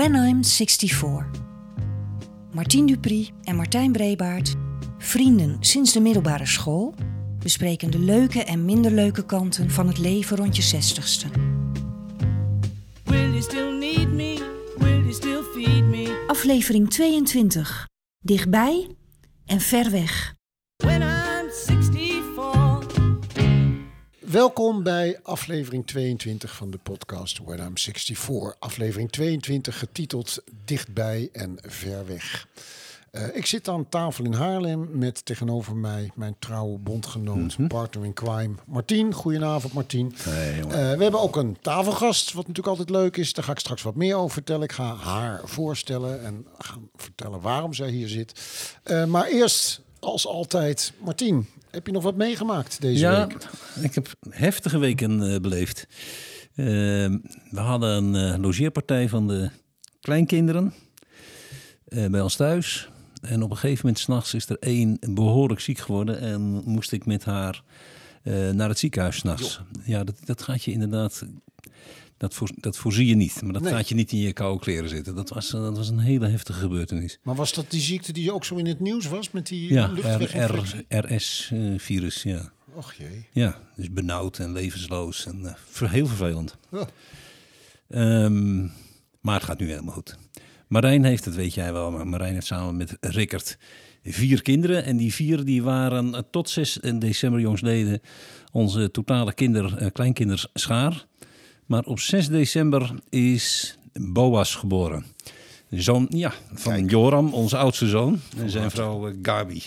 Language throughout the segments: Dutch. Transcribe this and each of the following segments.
When I'm 64. Martien Dupri en Martijn Brebaert, vrienden sinds de middelbare school, bespreken de leuke en minder leuke kanten van het leven rond je zestigste. Will you still need me? Will you still feed me? Aflevering 22. Dichtbij en ver weg. Welkom bij aflevering 22 van de podcast When I'm 64. Aflevering 22 getiteld Dichtbij en ver weg. Eh, ik zit aan tafel in Haarlem met tegenover mij mijn trouwe bondgenoot, partner in crime, Martien. Goedenavond, Martien. Eh, we hebben ook een tafelgast, wat natuurlijk altijd leuk is. Daar ga ik straks wat meer over vertellen. Ik ga haar voorstellen en gaan vertellen waarom zij hier zit. Eh, maar eerst, als altijd, Martien, heb je nog wat meegemaakt deze Ja, week? ik heb heftige weken eh, beleefd. Eh, we hadden een eh, logeerpartij van de kleinkinderen eh, bij ons thuis. En op een gegeven moment s'nachts is er één behoorlijk ziek geworden. En moest ik met haar naar het ziekenhuis s'nachts. Ja, dat, dat gaat je inderdaad... Dat, voor, dat voorzie je niet. Maar dat Nee. gaat je niet in je koude kleren zitten. Dat was, eh, dat was een hele heftige gebeurtenis. Maar was dat die ziekte die ook zo in het nieuws was met die Ja? RS-virus, ja. Och jee. Ja, dus benauwd en levensloos en eh, heel vervelend. Ja. Ehm, maar het gaat nu helemaal goed. Marijn heeft het, weet jij wel, maar Marijn heeft samen met Rickert vier kinderen. En die vier die waren eh, tot 6 december jongsleden onze totale kinder, kleinkinderschaar. Maar op 6 december is Boas geboren. De zoon ja, van Kijk. Joram, onze oudste zoon, en zijn vrouw eh, Gabi.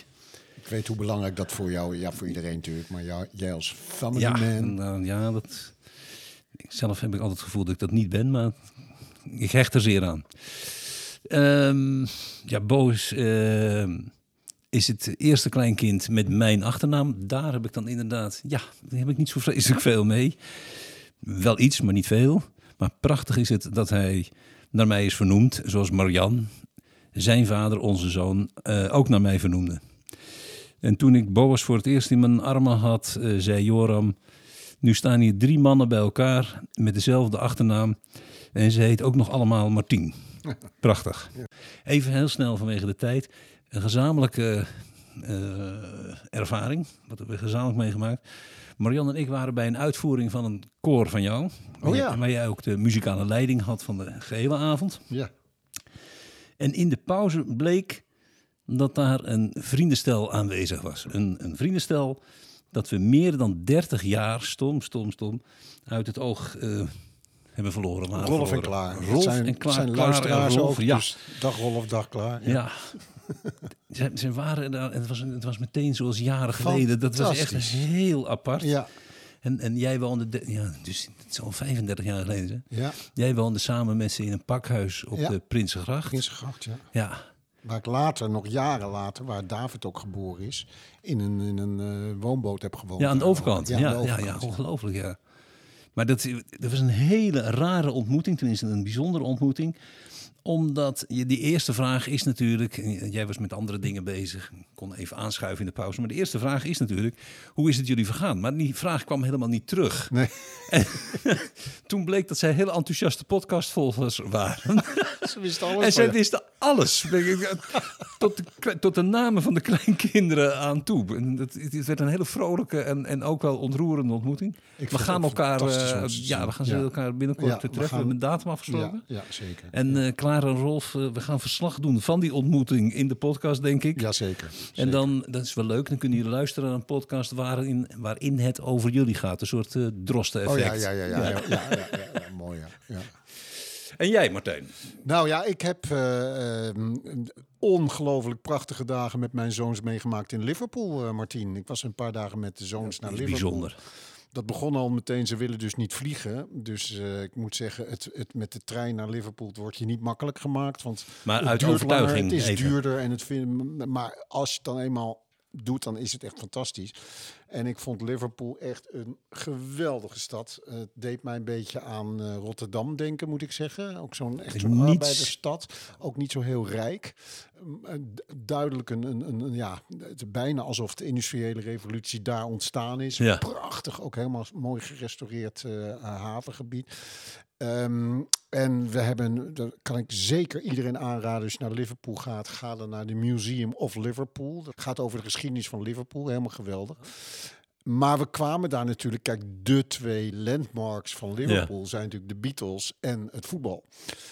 Ik weet hoe belangrijk dat voor jou, ja voor iedereen natuurlijk, maar jou, jij als family Ja, man. eh, ja dat, zelf heb ik altijd het gevoel dat ik dat niet ben, maar ik hecht er zeer aan. Ehm, ja, Bo is, ehm, is het eerste kleinkind met mijn achternaam. Daar heb ik dan inderdaad, ja, daar heb ik niet zo vreselijk veel mee. Wel iets, maar niet veel. Maar prachtig is het dat hij naar mij is vernoemd, zoals Marian, zijn vader, onze zoon, eh, ook naar mij vernoemde. En toen ik Boas voor het eerst in mijn armen had, eh, zei Joram... Nu staan hier drie mannen bij elkaar met dezelfde achternaam. En ze heet ook nog allemaal Martien. Prachtig. Even heel snel vanwege de tijd. Een gezamenlijke eh, ervaring. Wat hebben we gezamenlijk meegemaakt. Marianne en ik waren bij een uitvoering van een koor van jou. Oh ja. Waar jij ook de muzikale leiding had van de gehele avond. Ja. En in de pauze bleek dat daar een vriendenstel aanwezig was. Een, een vriendenstel dat we meer dan 30 jaar, stom, stom, stom, uit het oog eh, hebben verloren. Rolf en. Klaar. Rolf zijn, en Klaar. zijn Klaar luisteraars en Rolf, ook. Ja, Dus dag Rolf, dag Klaar. ja. ze, ze waren daar, en het was, het was meteen zoals jaren geleden. Dat was echt heel apart. Ja. En, en jij woonde, de- ja, dus het is al 35 jaar geleden. Hè? Ja. Jij woonde samen met ze in een pakhuis op Ja. de Prinsengracht. Prinsengracht, ja. Ja, Waar ik later, nog jaren later, waar David ook geboren is, in een, in een eh, woonboot heb gewoond. Ja, aan de overkant. Ja, ja, ja, ongelooflijk, ja. Maar dat, was een hele rare ontmoeting, tenminste een bijzondere ontmoeting. Omdat je, die eerste vraag is natuurlijk, jij was met andere dingen bezig, ik kon even aanschuiven in de pauze. Maar de eerste vraag is natuurlijk, hoe is het jullie vergaan? Maar die vraag kwam helemaal niet terug. Nee. En toen bleek dat zij heel enthousiaste podcastvolgers waren. Ze wisten alles En zij je. wisten alles. tot, de, tot de namen van de kleinkinderen aan toe. En het, het werd een hele vrolijke en, en ook wel ontroerende ontmoeting. we gaan elkaar, eh, ja, we gaan ze Ja. elkaar binnenkort Ja, eh, we treffen. We hebben een datum afgesproken. Ja, ja, zeker. En eh Clara en Rolf, eh, we gaan verslag doen van die ontmoeting in de podcast, denk ik. Ja Zeker. En dan, dat is wel leuk, dan kunnen jullie luisteren naar een podcast waarin, waarin het over jullie gaat. Een soort eh, uh, drosten-effect. Oh ja, ja, ja. ja, ja. ja, ja, mooi, ja. En jij, Martijn? Nou ja, ik heb uh, ongelooflijk prachtige dagen met mijn zoons meegemaakt in Liverpool, uh, Ik was een paar dagen met de zoons naar Liverpool. Bijzonder. Dat begon al meteen, ze willen dus niet vliegen. Dus eh, ik moet zeggen, het, het met de trein naar Liverpool wordt je niet makkelijk gemaakt. Want Maar het uit overtuiging langer, het is even. duurder en het vind, maar als je het dan eenmaal doet, dan is het echt fantastisch. En ik vond Liverpool echt een geweldige stad. Het deed mij een beetje aan eh, Rotterdam denken, moet ik zeggen. Ook zo'n echt zo'n arbeidersstad. Ook niet zo heel rijk. Um, eh, Duidelijk een, een, een, een- ja, het bijna alsof de industriële revolutie daar ontstaan is. Ja. Prachtig, ook helemaal mooi gerestaureerd eh, havengebied. Ehm, en we hebben, dat kan ik zeker iedereen aanraden, als je naar Liverpool gaat, ga dan naar de Museum of Liverpool. Dat gaat over de geschiedenis van Liverpool, helemaal geweldig. Maar we kwamen daar natuurlijk, kijk, de twee landmarks van Liverpool zijn natuurlijk de Beatles en het voetbal.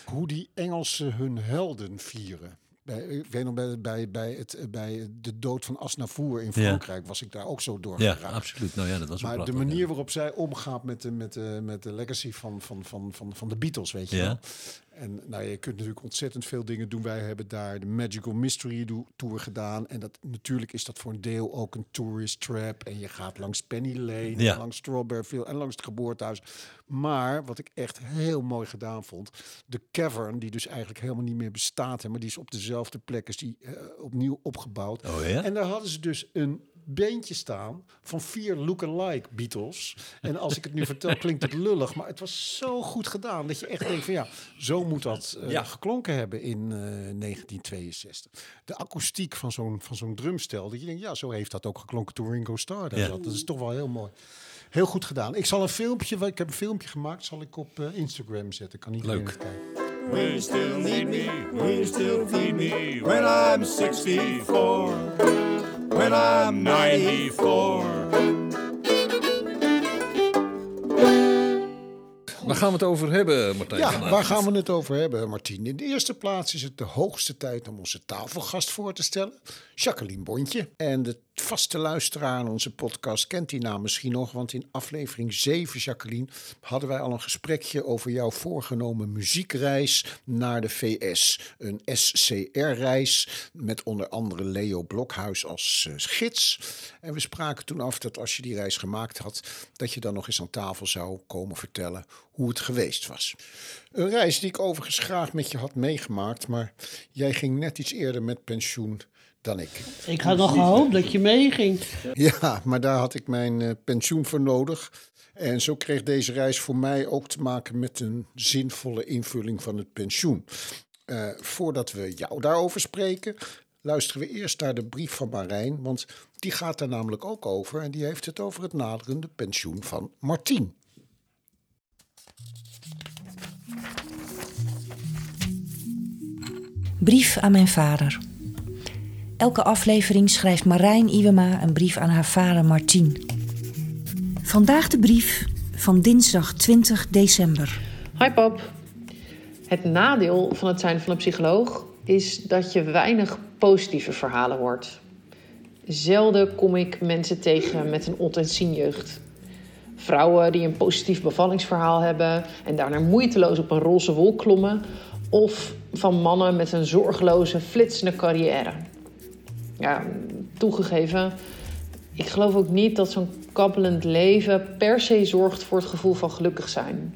Hoe die Engelsen hun helden vieren. Bij, ik weet nog bij, bij, bij, het, bij de dood van Asnavour in Frankrijk was ik daar ook zo door Ja, geraakt. absoluut. Nou ja, dat was Maar de manier ja. waarop zij omgaat met de, met de, met de legacy van, van, van, van, van de Beatles, weet je Ja. wel. En nou, je kunt natuurlijk ontzettend veel dingen doen. Wij hebben daar de Magical Mystery Tour gedaan. En dat, natuurlijk is dat voor een deel ook een tourist trap. En je gaat langs Penny Lane, Ja. langs Strawberryfield en langs het geboortehuis. Maar wat ik echt heel mooi gedaan vond, de cavern, die dus eigenlijk helemaal niet meer bestaat, hè, maar die is op dezelfde plek, is die eh, opnieuw opgebouwd. Oh ja? En daar hadden ze dus een beentje staan van vier lookalike Beatles. En als ik het nu vertel, klinkt het lullig, maar het was zo goed gedaan dat je echt denkt van ja, zo moet dat eh, Ja. geklonken hebben in eh, 1962. De akoestiek van zo'n van zo'n drumstel, dat je denkt ja, zo heeft dat ook geklonken toen Ringo Starr Ja. Dat is toch wel heel mooi. Heel goed gedaan. Ik zal een filmpje, ik heb een filmpje gemaakt, zal ik op eh, Instagram zetten. Kan iedereen Leuk. kijken. Will you still need me? Will you still feed me when I'm 64? When I'm 94? Waar gaan we het over hebben, Martijn? Ja, waar gaan we het over hebben, Martien? In de eerste plaats is het de hoogste tijd om onze tafelgast voor te stellen. Jacqueline Bontje. En de vaste luisteraar aan onze podcast kent die naam misschien nog. Want in aflevering 7, Jacqueline, hadden wij al een gesprekje over jouw voorgenomen muziekreis naar de VS. Een SCR-reis met onder andere Leo Blokhuis als eh, gids. En we spraken toen af dat als je die reis gemaakt had, dat je dan nog eens aan tafel zou komen vertellen hoe het geweest was. Een reis die ik overigens graag met je had meegemaakt, maar jij ging net iets eerder met pensioen dan ik. Ik had nog gehoopt dat je meeging. Ja, maar daar had ik mijn eh, pensioen voor nodig. En zo kreeg deze reis voor mij ook te maken met een zinvolle invulling van het pensioen. Eh, voordat we jou daarover spreken, luisteren we eerst naar de brief van Marijn. Want die gaat daar namelijk ook over. En die heeft het over het naderende pensioen van Martien. Brief aan mijn vader. Elke aflevering schrijft Marijn Iwema een brief aan haar vader Martien. Vandaag de brief van dinsdag 20 december. Hi pap. Het nadeel van het zijn van een psycholoog is dat je weinig positieve verhalen hoort. Zelden kom ik mensen tegen met een ontentsien jeugd. Vrouwen die een positief bevallingsverhaal hebben en daarna moeiteloos op een roze wolk klommen. Of van mannen met een zorgeloze, flitsende carrière. Ja, toegegeven, ik geloof ook niet dat zo'n kabbelend leven per se zorgt voor het gevoel van gelukkig zijn.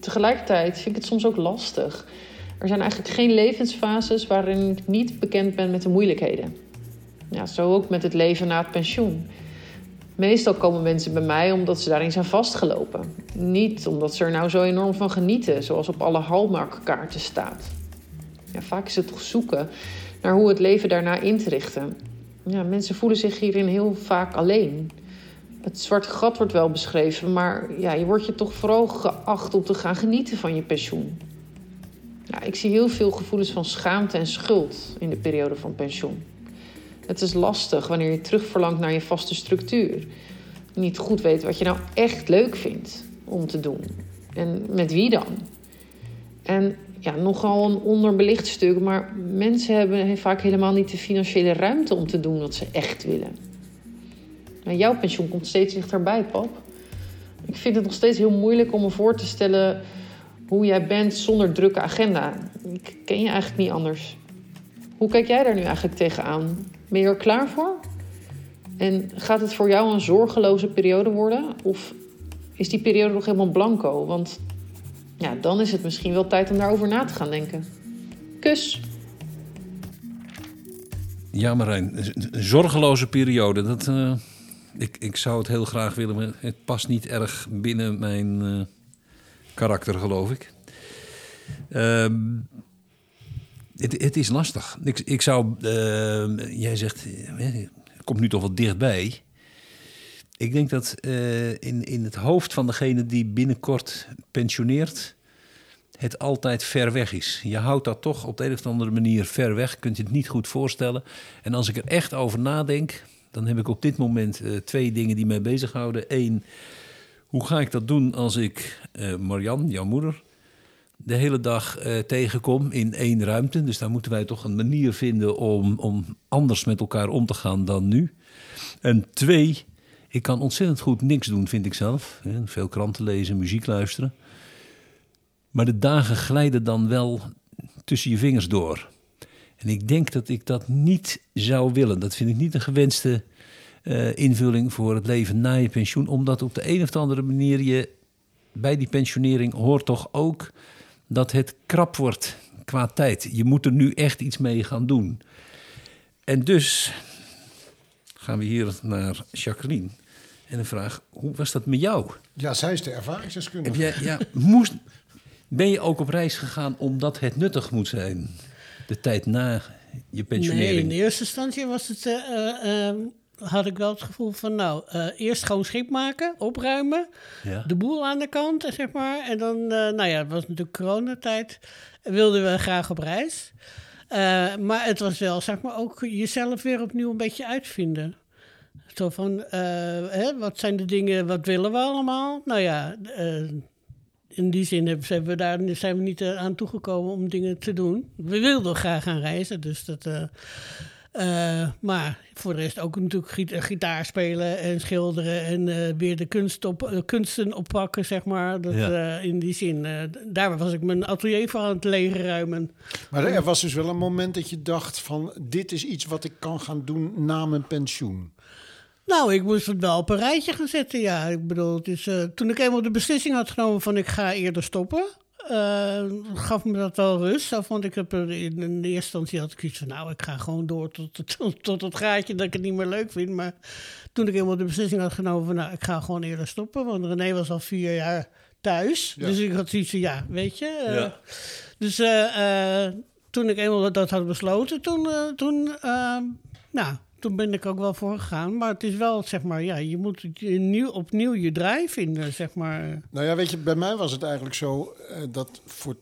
Tegelijkertijd vind ik het soms ook lastig. Er zijn eigenlijk geen levensfases waarin ik niet bekend ben met de moeilijkheden. Ja, zo ook met het leven na het pensioen. Meestal komen mensen bij mij omdat ze daarin zijn vastgelopen. Niet omdat ze er nou zo enorm van genieten, zoals op alle Hallmark-kaarten staat. Vaak is het toch zoeken naar hoe het leven daarna in te richten. Ja, mensen voelen zich hierin heel vaak alleen. Het zwarte gat wordt wel beschreven, maar ja, je wordt je toch vooral geacht om te gaan genieten van je pensioen. Ik zie heel veel gevoelens van schaamte en schuld in de periode van pensioen. Het is lastig wanneer je terugverlangt naar je vaste structuur. Niet goed weet wat je nou echt leuk vindt om te doen. En met wie dan? En ja, nogal een onderbelicht stuk, maar mensen hebben vaak helemaal niet de financiële ruimte om te doen wat ze echt willen. Nou, jouw pensioen komt steeds dichterbij, pap. Ik vind het nog steeds heel moeilijk om me voor te stellen hoe jij bent zonder drukke agenda. Ik ken je eigenlijk niet anders. Hoe kijk jij daar nu eigenlijk tegenaan? Ben je er klaar voor? En gaat het voor jou een zorgeloze periode worden? Of is die periode nog helemaal blanco? Want ja, dan is het misschien wel tijd om daarover na te gaan denken. Kus! Ja, Marijn, een zorgeloze periode. Dat, eh, ik, ik zou het heel graag willen, maar het past niet erg binnen mijn eh, karakter, geloof ik. Ehm, het, het is lastig. Ik, ik zou, eh, jij zegt, het komt nu toch wat dichtbij. Ik denk dat eh, in, in het hoofd van degene die binnenkort pensioneert, het altijd ver weg is. Je houdt dat toch op de een of andere manier ver weg. Kunt je het niet goed voorstellen. En als ik er echt over nadenk, dan heb ik op dit moment eh, twee dingen die mij bezighouden. Eén, hoe ga ik dat doen als ik eh Marian, jouw moeder, de hele dag tegenkom in één ruimte? Dus daar moeten wij toch een manier vinden om, om anders met elkaar om te gaan dan nu. En twee, ik kan ontzettend goed niks doen, vind ik zelf. Veel kranten lezen, muziek luisteren. Maar de dagen glijden dan wel tussen je vingers door. En ik denk dat ik dat niet zou willen. Dat vind ik niet een gewenste eh, invulling voor het leven na je pensioen. Omdat op de een of andere manier je bij die pensionering hoort toch ook dat het krap wordt qua tijd. Je moet er nu echt iets mee gaan doen. En dus gaan we hier naar Jacqueline. En een vraag, hoe was dat met jou? Ja, zij is de Heb ervaringsdeskundige. jij, ja, moest, ben je ook op reis gegaan omdat het nuttig moet zijn? De tijd na je Nee, pensionering? in eerste instantie was het, eh, eh, eh, had ik wel het gevoel van, nou, eh, eerst gewoon schip maken, opruimen, Ja. de boel aan de kant, zeg maar. En dan, eh, nou ja, het was natuurlijk coronatijd, wilden we graag op reis. Eh, maar het was wel, zeg maar, ook jezelf weer opnieuw een beetje uitvinden. Zo van, eh, hè, wat zijn de dingen, wat willen we allemaal? Nou ja, eh, in die zin hebben we daar, zijn we niet aan toegekomen om dingen te doen. We wilden graag gaan reizen, dus dat... eh, maar voor de rest ook natuurlijk gitaar spelen en schilderen en eh, weer de kunst op, eh, kunsten oppakken, zeg maar. Dat, Ja. eh, in die zin, eh, daar was ik mijn atelier voor aan het leegruimen. Maar er was dus wel een moment dat je dacht van... dit is iets wat ik kan gaan doen na mijn pensioen. Nou, ik moest het wel op een rijtje gaan zetten, ja. Ik bedoel, het is, eh, toen ik eenmaal de beslissing had genomen van ik ga eerder stoppen... eh, gaf me dat wel rust. Zo, Want ik heb er in, in de eerste instantie had ik iets van... nou, ik ga gewoon door tot, tot, tot het gaatje dat ik het niet meer leuk vind. Maar toen ik eenmaal de beslissing had genomen van... nou, ik ga gewoon eerder stoppen. Want René was al vier jaar thuis. Ja. Dus ik had zoiets van, ja, weet je... eh, Ja. Dus eh, eh, toen ik eenmaal dat had besloten, toen, eh, toen, eh, nou, toen ben ik ook wel voor gegaan. Maar het is wel, zeg maar, ja, je moet het je nieuw, opnieuw je draai vinden, zeg maar. Nou ja, weet je, bij mij was het eigenlijk zo eh, dat voor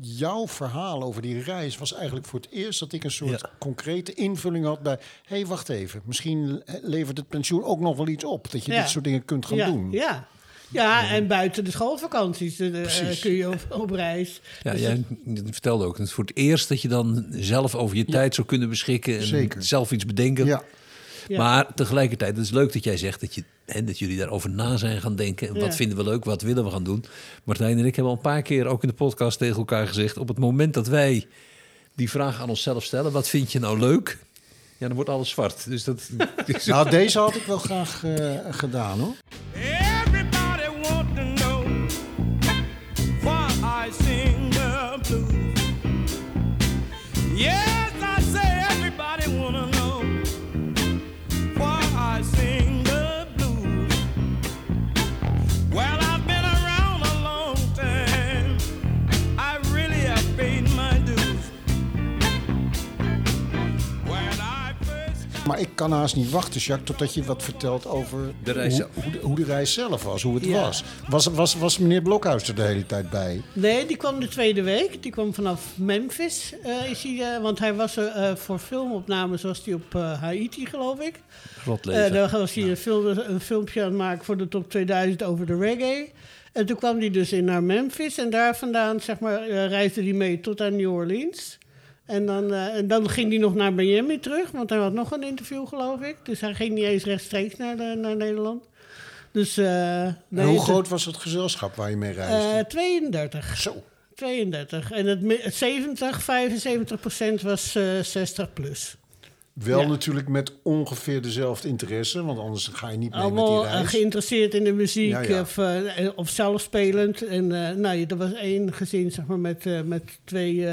jouw verhaal over die reis was eigenlijk voor het eerst dat ik een soort Ja. concrete invulling had bij. Hé, hey, wacht even. Misschien levert het pensioen ook nog wel iets op. Dat je Ja. dit soort dingen kunt gaan ja, doen. Ja. Ja, en buiten de schoolvakanties eh, eh, kun je op, op reis. Ja, Dus jij vertelde ook, het is voor het eerst dat je dan zelf over je tijd zou kunnen beschikken en Zeker. zelf iets bedenken. Ja. Ja. Maar tegelijkertijd, het is leuk dat jij zegt dat, je, hè, dat jullie daarover na zijn gaan denken. En Wat Ja. vinden we leuk, wat willen we gaan doen? Martijn en ik hebben al een paar keer ook in de podcast tegen elkaar gezegd... op het moment dat wij die vraag aan onszelf stellen... wat vind je nou leuk? Ja, dan wordt alles zwart. Dus dat... Nou, deze had ik wel graag eh, gedaan hoor. Maar ik kan haast niet wachten, Jacques, totdat je wat vertelt over De reis hoe, de, hoe de reis zelf was, hoe het Ja. was. was. Was was meneer Blokhuis er de hele tijd bij? Nee, die kwam de tweede week. Die kwam vanaf Memphis. eh, is hij, eh, want hij was er eh, voor filmopnames, was hij op eh, Haiti, geloof ik. Rotlezen. Eh, daar was hij een, film, een filmpje aan het maken voor de top 2000 over de reggae. En toen kwam hij dus in naar Memphis. En daar vandaan zeg maar, reisde hij mee tot aan New Orleans. En dan, eh, en dan ging hij nog naar Miami terug. Want hij had nog een interview, geloof ik. Dus hij ging niet eens rechtstreeks naar, de, naar Nederland. Dus, eh, En hoe het- groot was het gezelschap waar je mee reisde? eh, 32. Zo. 32. En het, mi- het 70, 75 procent was eh 60 plus. Wel Ja. natuurlijk met ongeveer dezelfde interesse, want anders ga je niet mee met die reis. geïnteresseerd in de muziek Ja, ja. Of, of zelfspelend. En eh, nou, er was één gezin zeg maar, met, met twee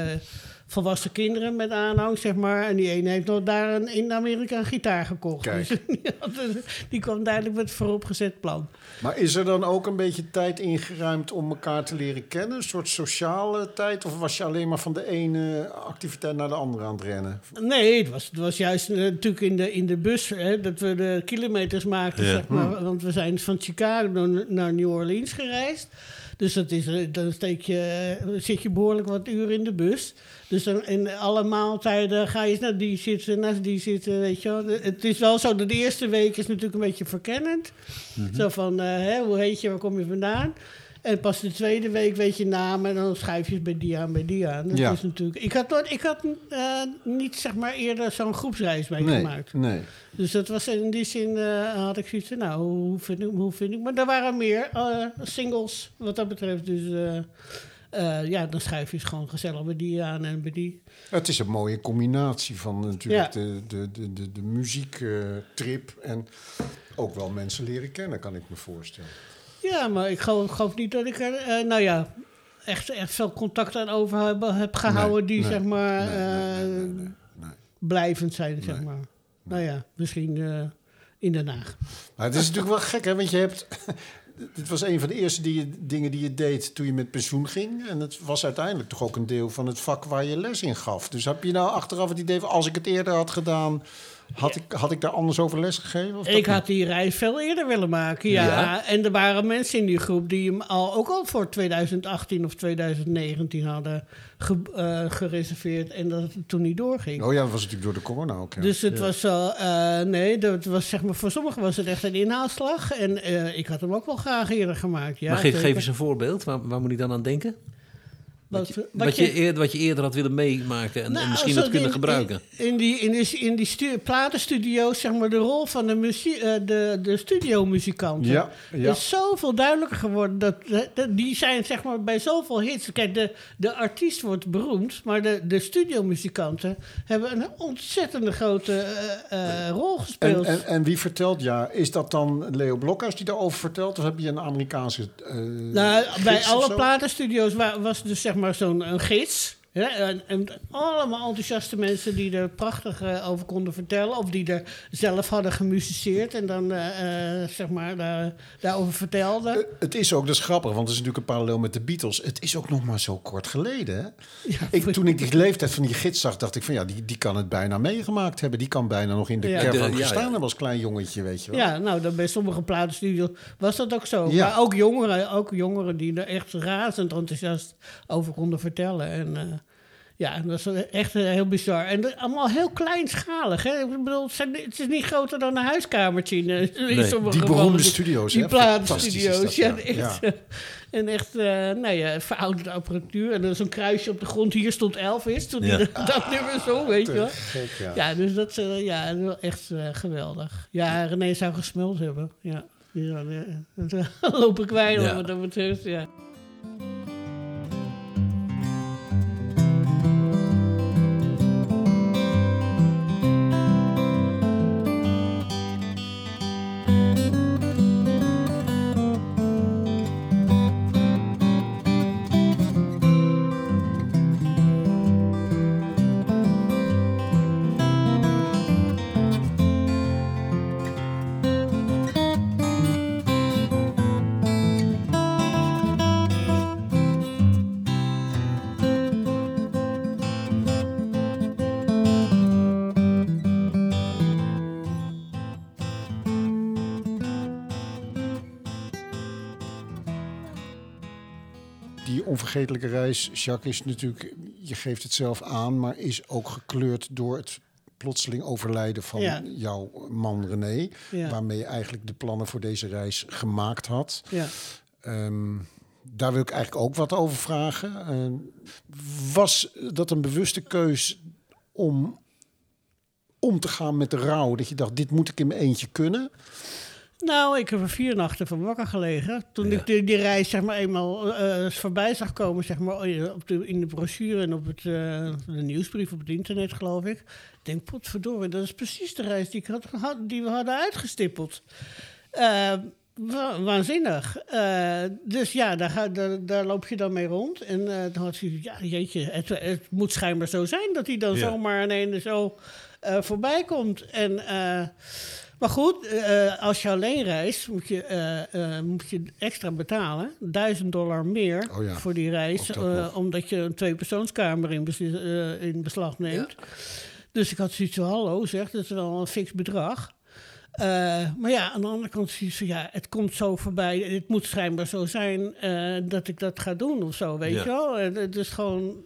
volwassen kinderen met aanhang, zeg maar. En die ene heeft nog daar een, in Amerika een gitaar gekocht. Kijk. Dus die, had een- die kwam duidelijk met vooropgezet plan. Maar is er dan ook een beetje tijd ingeruimd om elkaar te leren kennen? Een soort sociale tijd? Of was je alleen maar van de ene activiteit naar de andere aan het rennen? Nee, het was, het was juist eh, natuurlijk in de, in de bus hè, dat we de kilometers maakten, Ja. zeg maar. Want we zijn van Chicago naar New Orleans gereisd. Dus dat is, eh, dan steek je, eh, zit je behoorlijk wat uren in de bus. Dus dan in alle maaltijden ga je eens naar die zitten, naar die zitten, weet je wel. Het is wel zo, dat de eerste week is natuurlijk een beetje verkennend. Zo van, eh, hè, hoe heet je, waar kom je vandaan? En pas de tweede week weet je naam en dan schrijf je het bij die aan, bij die aan. Dat Ja. is natuurlijk, ik had, nooit- ik had eh, niet zeg maar eerder zo'n groepsreis meegemaakt. Nee, nee. Dus dat was in die zin, eh, had ik zoiets van, nou, hoe vind ik, hoe vind ik? Maar er waren meer eh, singles wat dat betreft. Dus ja, dan schrijf je gewoon gezellig bij die aan en bij die. Het is een mooie combinatie van natuurlijk Ja. de, de, de, de, de muziektrip en ook wel mensen leren kennen, kan ik me voorstellen. Ja, maar ik geloof, geloof niet dat ik er, eh, nou ja, echt, echt veel contact aan over heb, heb gehouden die nee, zeg maar nee, blijvend zijn, zeg maar. Nou ja, misschien eh, in Den Haag. Maar het is natuurlijk wel gek, hè? Want je hebt. Dit was een van de eerste die je- dingen die je deed toen je met pensioen ging. En het was uiteindelijk toch ook een deel van het vak waar je les in gaf. Dus heb je nou achteraf het idee van als ik het eerder had gedaan, had, ik, had ik daar anders over les gegeven? Of Ik had niet? die reis veel eerder willen maken, ja. Ja? En er waren mensen in die groep die hem al, ook al voor 2018 of 2019 hadden ge- eh, gereserveerd en dat het toen niet doorging. Oh ja, dat was natuurlijk door de corona ook. Ja. Dus het was wel, eh, nee, dat was zeg maar, voor sommigen was het echt een inhaalslag. En eh, ik had hem ook wel graag eerder gemaakt. Ja, maar geef, eens een voorbeeld. Waar, waar moet ik dan aan denken? Wat, wat Wat, je, eerder, wat je eerder had willen meemaken en, en Nou, misschien had kunnen in- gebruiken. In, in die, in die, in die stu- platenstudio's, zeg maar, de rol van de, muzie- eh, de, de studiomuzikanten Ja, ja. is zoveel duidelijker geworden. Dat, dat- die zijn, zeg maar, bij zoveel hits... Kijk, de, de artiest wordt beroemd, maar de, de studiomuzikanten... hebben een ontzettende grote eh, eh, rol gespeeld. en, en wie vertelt ja? Is dat dan Leo Blokhuis die daarover vertelt? Of heb je een Amerikaanse. eh, Nou, bij alle platenstudio's wa- was dus zeg maar zo'n gids. Ja, en, en allemaal enthousiaste mensen die er prachtig eh, over konden vertellen. Of die er zelf hadden gemusiceerd en dan eh, eh, zeg maar daar, daarover vertelden. Het is ook, dat is grappig, want het is natuurlijk een parallel met de Beatles. Het is ook nog maar zo kort geleden. Hè? ik, toen ik die leeftijd van die gids zag, dacht ik van ja, die, die kan het bijna meegemaakt hebben. Die kan bijna nog in de Ja. caravan gestaan ja. hebben als klein jongetje, weet je wel. Ja, nou, dan bij sommige platenstudio's was dat ook zo. Ja. Maar ook jongeren, ook jongeren die er echt razend enthousiast over konden vertellen. En eh, ja, dat was echt eh, heel bizar. En allemaal heel kleinschalig. Hè? Ik bedoel, het, zijn- het is niet groter dan een huiskamertje in, eh, sommige Die beroemde studio's, Die is dat, Ja, ja. echt, eh, en echt, eh, nou ja, verouderde apparatuur. En dan zo'n kruisje op de grond. Hier stond Elvis. Toen Ja. die dat nummer zo, weet je wel. Gek, ja. Ja, dus dat is ja, echt geweldig. Ja, René zou gesmeld hebben. Ja, ja, ja, loop ik wij Ja. wat dat betreft. Ja. Onvergetelijke reis, Jacques, is natuurlijk, je geeft het zelf aan, maar is ook gekleurd door het plotseling overlijden van Ja. jouw man René. Ja. Waarmee je eigenlijk de plannen voor deze reis gemaakt had. Ja. Ehm, daar wil ik eigenlijk ook wat over vragen. Ehm, was dat een bewuste keus om om te gaan met de rouw? Dat je dacht, dit moet ik in mijn eentje kunnen? Nou, ik heb er vier nachten van wakker gelegen. Toen Ja. ik die, die reis zeg maar, eenmaal eh, voorbij zag komen zeg maar, op de, in de brochure en op het, eh, de nieuwsbrief op het internet, geloof ik. Ik denk, potverdorie, dat is precies de reis die, ik had, gehad- die we hadden uitgestippeld. Wa- waanzinnig. Dus ja, daar, ga, daar, daar loop je dan mee rond. En toen had hij, ja, jeetje, het, het moet schijnbaar zo zijn dat hij dan Ja. zomaar in ene zo voorbij komt. En, maar goed, eh, als je alleen reist, moet je, eh, eh, moet je extra betalen. 1000 dollar meer Oh ja, voor die reis. omdat je een tweepersoonskamer in, in beslag neemt. Dus ik had zoiets van, hallo zeg, dat is wel een fix bedrag. Eh, maar ja, aan de andere kant zie je ja, het komt zo voorbij. Het moet schijnbaar zo zijn eh, dat ik dat ga doen of zo, weet Ja. je wel. Eh, Het is gewoon...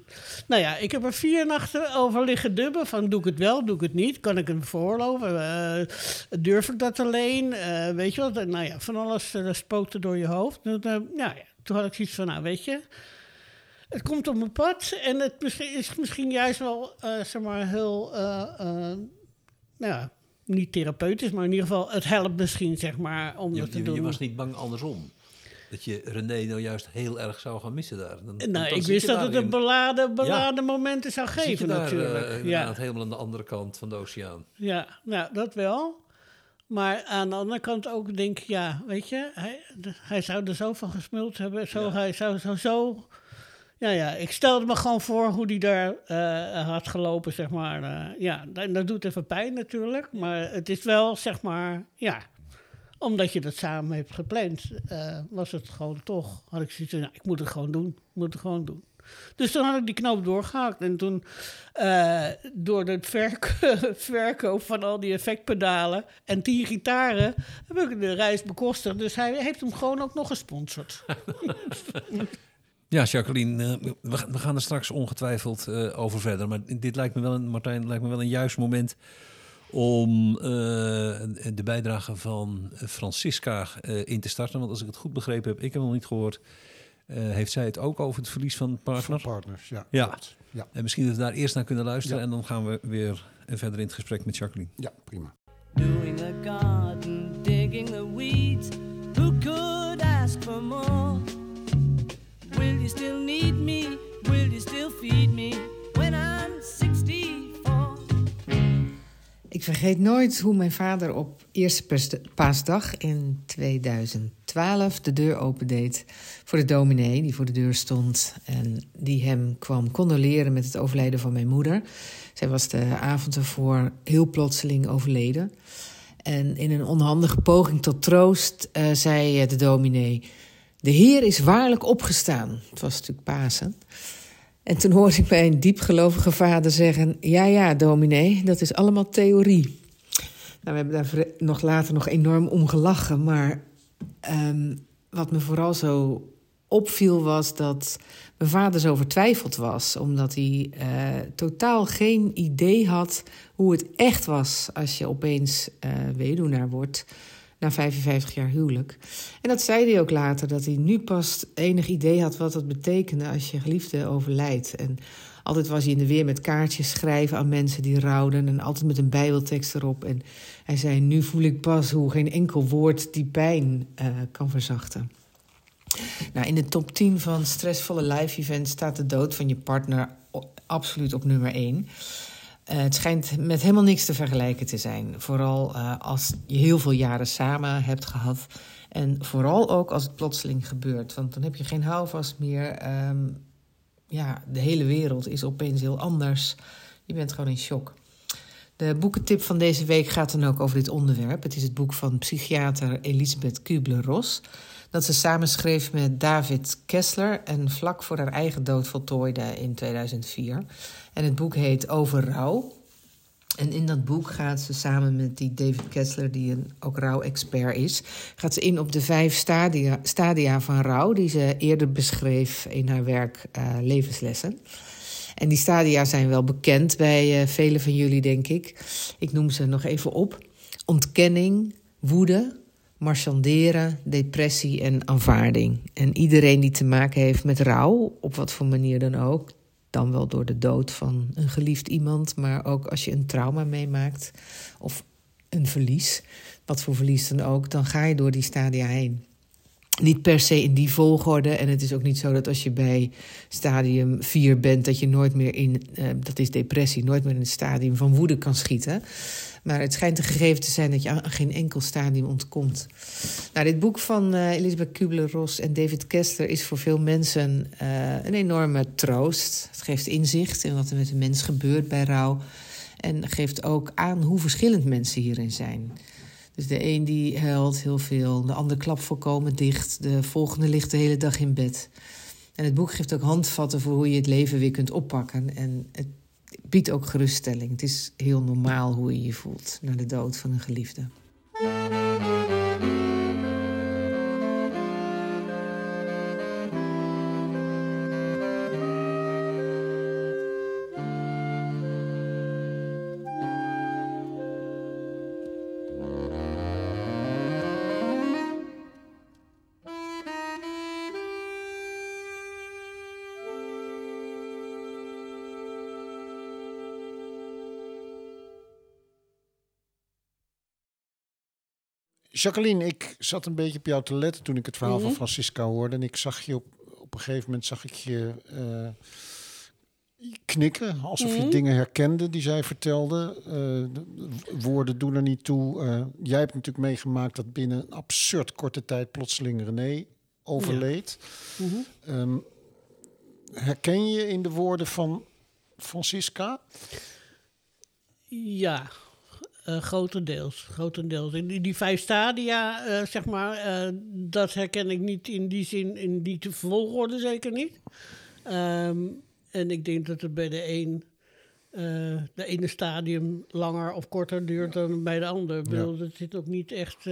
Nou ja, ik heb er vier nachten over liggen dubben. Van, doe ik het wel, doe ik het niet? Kan ik het veroorloven? Eh, durf ik dat alleen? Eh, weet je wel, nou ja, van alles spookte door je hoofd. Toen, eh, ja, toen had ik zoiets van, nou, weet je... Het komt op mijn pad en het misschien- is misschien juist wel, eh, zeg maar, heel... eh, eh, nou ja, niet therapeutisch, maar in ieder geval, het helpt misschien, zeg maar, om Je, dat te je, doen. je was niet bang andersom. Dat je René nou juist heel erg zou gaan missen daar. Dan, nou, dan ik wist dat het een beladen, beladen momenten zou geven, daar, natuurlijk. eh, ja, helemaal aan de andere kant van de oceaan. ja, nou, dat wel. Maar aan de andere kant ook denk ik, ja, weet je, hij, hij zou er zo van gesmuld hebben. Zo, Ja. Hij zou zo, zo... Ja, ja, ik stelde me gewoon voor hoe die daar eh, had gelopen, zeg maar. eh, ja, en dat doet even pijn natuurlijk. Maar het is wel, zeg maar, ja... Omdat je dat samen hebt gepland, eh, was het gewoon toch... Had ik zoiets van, ik moet het gewoon doen. Moet het gewoon doen. Dus toen had ik die knoop doorgehakt. En toen, door het verk verkoop van al die effectpedalen en tien gitaren, heb ik de reis bekostigd. Dus hij heeft hem gewoon ook nog gesponsord. Ja, Jacqueline, eh, we, ga- we gaan er straks ongetwijfeld eh, over verder. Maar dit lijkt me wel een, Martijn, lijkt me wel een juist moment om eh, de bijdrage van Francisca eh, in te starten. Want als ik het goed begrepen heb, ik heb hem nog niet gehoord, eh, heeft zij het ook over het verlies van Van partner. partners, ja. Ja. Ja, En misschien dat we daar eerst naar kunnen luisteren Ja. en dan gaan we weer verder in het gesprek met Jacqueline. ja, prima. Doing the garden, digging the weeds. Who could ask for more? Will you still need me? Will you still feed me when I'm 64? Ik vergeet nooit hoe mijn vader op eerste paasdag in 2012 de deur opendeed voor de dominee die voor de deur stond en die hem kwam condoleren met het overlijden van mijn moeder. Zij was de avond ervoor heel plotseling overleden. En in een onhandige poging tot troost eh, zei eh, de dominee: De Heer is waarlijk opgestaan. Het was natuurlijk Pasen. En toen hoorde ik mijn diepgelovige vader zeggen: Ja, ja, dominee, dat is allemaal theorie. Nou, we hebben daar nog later nog enorm om gelachen. Maar ehm, wat me vooral zo opviel was dat mijn vader zo vertwijfeld was. Omdat hij eh, totaal geen idee had hoe het echt was als je opeens eh weduwnaar wordt na 55 jaar huwelijk. En dat zei hij ook later, dat hij nu pas enig idee had wat het betekende als je geliefde overlijdt. En altijd was hij in de weer met kaartjes schrijven aan mensen die rouwden en altijd met een bijbeltekst erop. En hij zei, nu voel ik pas hoe geen enkel woord die pijn eh, kan verzachten. Nou, in de top 10 van stressvolle live events staat de dood van je partner absoluut op nummer 1. Eh, het schijnt met helemaal niks te vergelijken te zijn. Vooral eh, als je heel veel jaren samen hebt gehad. En vooral ook als het plotseling gebeurt. Want dan heb je geen houvast meer. Ehm, ja, de hele wereld is opeens heel anders. Je bent gewoon in shock. De boekentip van deze week gaat dan ook over dit onderwerp. Het is het boek van psychiater Elisabeth Kubler-Ross. Dat ze samenschreef met David Kessler en vlak voor haar eigen dood voltooide in 2004. En het boek heet Over rouw. En in dat boek gaat ze samen met die David Kessler, die een ook rouw-expert is, gaat ze in op de vijf stadia, stadia van rouw die ze eerder beschreef in haar werk eh, Levenslessen. En die stadia zijn wel bekend bij uh, velen van jullie, denk ik. Ik noem ze nog even op: ontkenning, woede, marchanderen, depressie en aanvaarding. En iedereen die te maken heeft met rouw, op wat voor manier dan ook, dan wel door de dood van een geliefd iemand, maar ook als je een trauma meemaakt of een verlies, wat voor verlies dan ook, dan ga je door die stadia heen. Niet per se in die volgorde. En het is ook niet zo dat als je bij stadium 4 bent, dat je nooit meer in, uh, dat is depressie, nooit meer in het stadium van woede kan schieten. Maar het schijnt een gegeven te zijn dat je aan geen enkel stadium ontkomt. Nou, dit boek van uh, Elisabeth Kubler-Ross en David Kessler is voor veel mensen uh, een enorme troost. Het geeft inzicht in wat er met een mens gebeurt bij rouw. En geeft ook aan hoe verschillend mensen hierin zijn. Dus de een die huilt heel veel, de ander klapt volkomen dicht, de volgende ligt de hele dag in bed. En het boek geeft ook handvatten voor hoe je het leven weer kunt oppakken. En het biedt ook geruststelling. Het is heel normaal hoe je je voelt na de dood van een geliefde. Jacqueline, ik zat een beetje op jou te letten toen ik het verhaal Mhm. van Francisca hoorde. En ik zag je op, op een gegeven moment zag ik je eh, knikken, alsof je Mhm. dingen herkende die zij vertelde. Eh, de woorden doen er niet toe. Eh, jij hebt natuurlijk meegemaakt dat binnen een absurd korte tijd plotseling René overleed. Mhm. Ehm, herken je in de woorden van Francisca? Ja, eh, grotendeels. grotendeels. In die, die vijf stadia, eh, zeg maar, eh, dat herken ik niet in die zin, in die te- volgorde zeker niet. Ehm, en ik denk dat het bij de een, de ene stadium langer of korter duurt dan bij de ander. Ik bedoel, dat zit ook niet echt...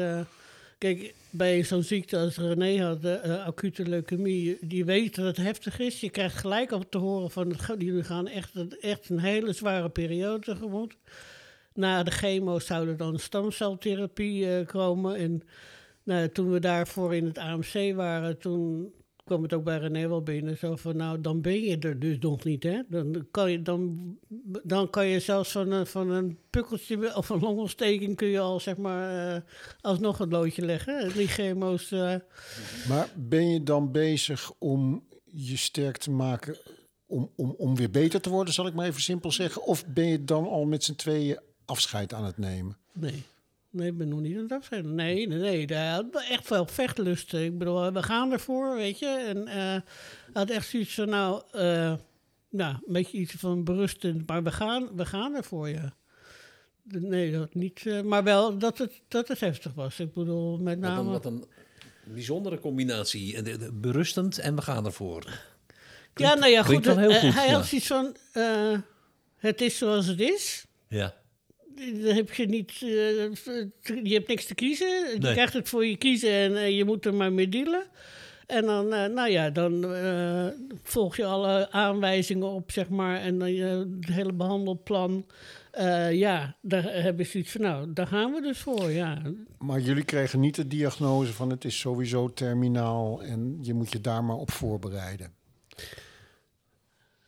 Kijk, bij zo'n ziekte als René had, acute leukemie, die weet dat het heftig is. Je krijgt gelijk op te horen van, jullie gaan echt, een- echt een hele zware periode tegemoet. Na de chemo zou er dan stamceltherapie eh, komen. En nou, toen we daarvoor in het AMC waren, toen kwam het ook bij René wel binnen. Zo van, nou, dan ben je er dus nog niet, hè. Dan kan je, dan, dan kan je zelfs van een, van een pukkeltje of een longontsteking... kun je al, zeg maar, eh, alsnog een loodje leggen. Die chemo's... eh, Maar ben je dan bezig om je sterk te maken om, om, om weer beter te worden, zal ik maar even simpel zeggen? Of ben je dan al met z'n tweeën afscheid aan het nemen? Nee. Nee, ik ben nog niet aan het afscheiden. Nee, nee, nee. Hij had echt wel vechtlust. Ik bedoel, we gaan ervoor, weet je. En eh, hij had echt zoiets van, nou, eh, nou, een beetje iets van berustend. Maar we gaan, we gaan ervoor, ja. Nee, dat niet. eh, maar wel dat het, dat het heftig was. Ik bedoel, met Wat een, name... wat een bijzondere combinatie. En de- de- Berustend en we gaan ervoor. ja, nou ja, goed. eh, hij ja. had zoiets van, eh, het is zoals het is. Ja. Dan heb je niet, eh, je hebt niks te kiezen. Je Nee. krijgt het voor je kiezen en eh, je moet er maar mee dealen. En dan, eh, nou ja, dan eh, volg je alle aanwijzingen op, zeg maar. En dan het hele behandelplan. Eh, ja, daar heb je zoiets van, nou, daar gaan we dus voor, ja. Maar jullie kregen niet de diagnose van het is sowieso terminaal en je moet je daar maar op voorbereiden.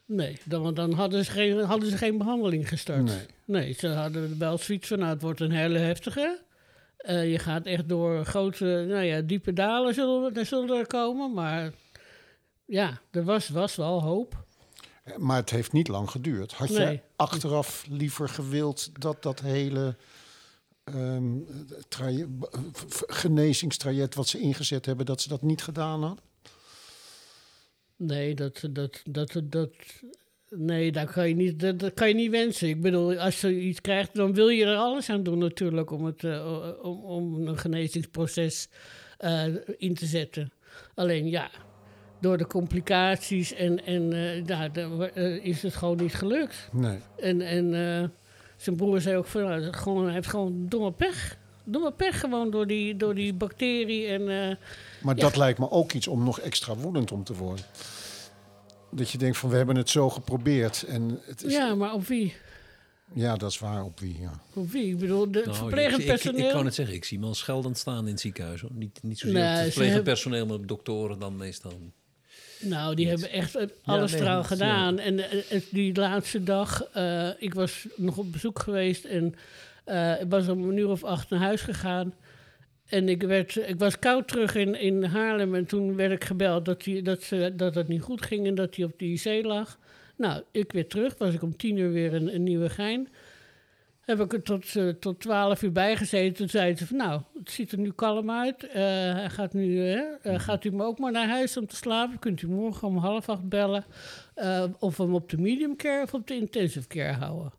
Nee, dan, want dan hadden ze, geen, hadden ze geen behandeling gestart. Nee. Nee, ze hadden wel zoiets van, nou, het wordt een hele heftige. Eh, je gaat echt door grote, nou ja, diepe dalen zullen, er zullen er komen. Maar ja, er was, was wel hoop. Eh, Maar het heeft niet lang geduurd. Had je achteraf liever gewild dat dat hele v- genezingstraject wat ze ingezet hebben, dat ze dat niet gedaan hadden? Nee, dat, dat, dat, dat, nee, dat kan, je niet, dat, dat kan je niet wensen. Ik bedoel, als je iets krijgt, dan wil je er alles aan doen natuurlijk om, het, eh, om, om een genezingsproces eh, in te zetten. Alleen ja, door de complicaties en, en ja, de- eh, is het gewoon niet gelukt. Nee. En, en zijn broer zei ook van, nou, gewoon, hij heeft gewoon domme pech. Domme pech gewoon door die, door die bacterie en... Maar Ja. dat lijkt me ook iets om nog extra woedend om te worden. Dat je denkt van we hebben het zo geprobeerd en het is, ja. ja, maar op wie? dat is waar op wie. Ja. Op wie? Ik bedoel, de, het Nou, verplegend ik, ik, ik, personeel... kan het zeggen, ik zie me al scheldend staan in het ziekenhuis. Hoor. Niet, niet zozeer Nee, het verplegend hebben- personeel, maar doktoren dan meestal. Nou, die hebben echt eh, alles dat- gedaan. En eh, eh, die laatste dag, eh, ik was nog op bezoek geweest en eh, ik was om een uur of acht naar huis gegaan. En ik, werd, ik was koud terug in, in Haarlem en toen werd ik gebeld dat, die, dat, ze, dat het niet goed ging en dat hij op de IC lag. Nou, ik weer terug, was ik om tien uur weer in, in Nieuwegein. Heb ik er tot, eh, tot twaalf uur bij gezeten. Toen zei ze van, nou, het ziet er nu kalm uit. Eh, hij gaat nu, eh, eh, gaat u me ook maar naar huis om te slapen? Kunt u morgen om half acht bellen? of we hem op de medium care of op de intensive care houden?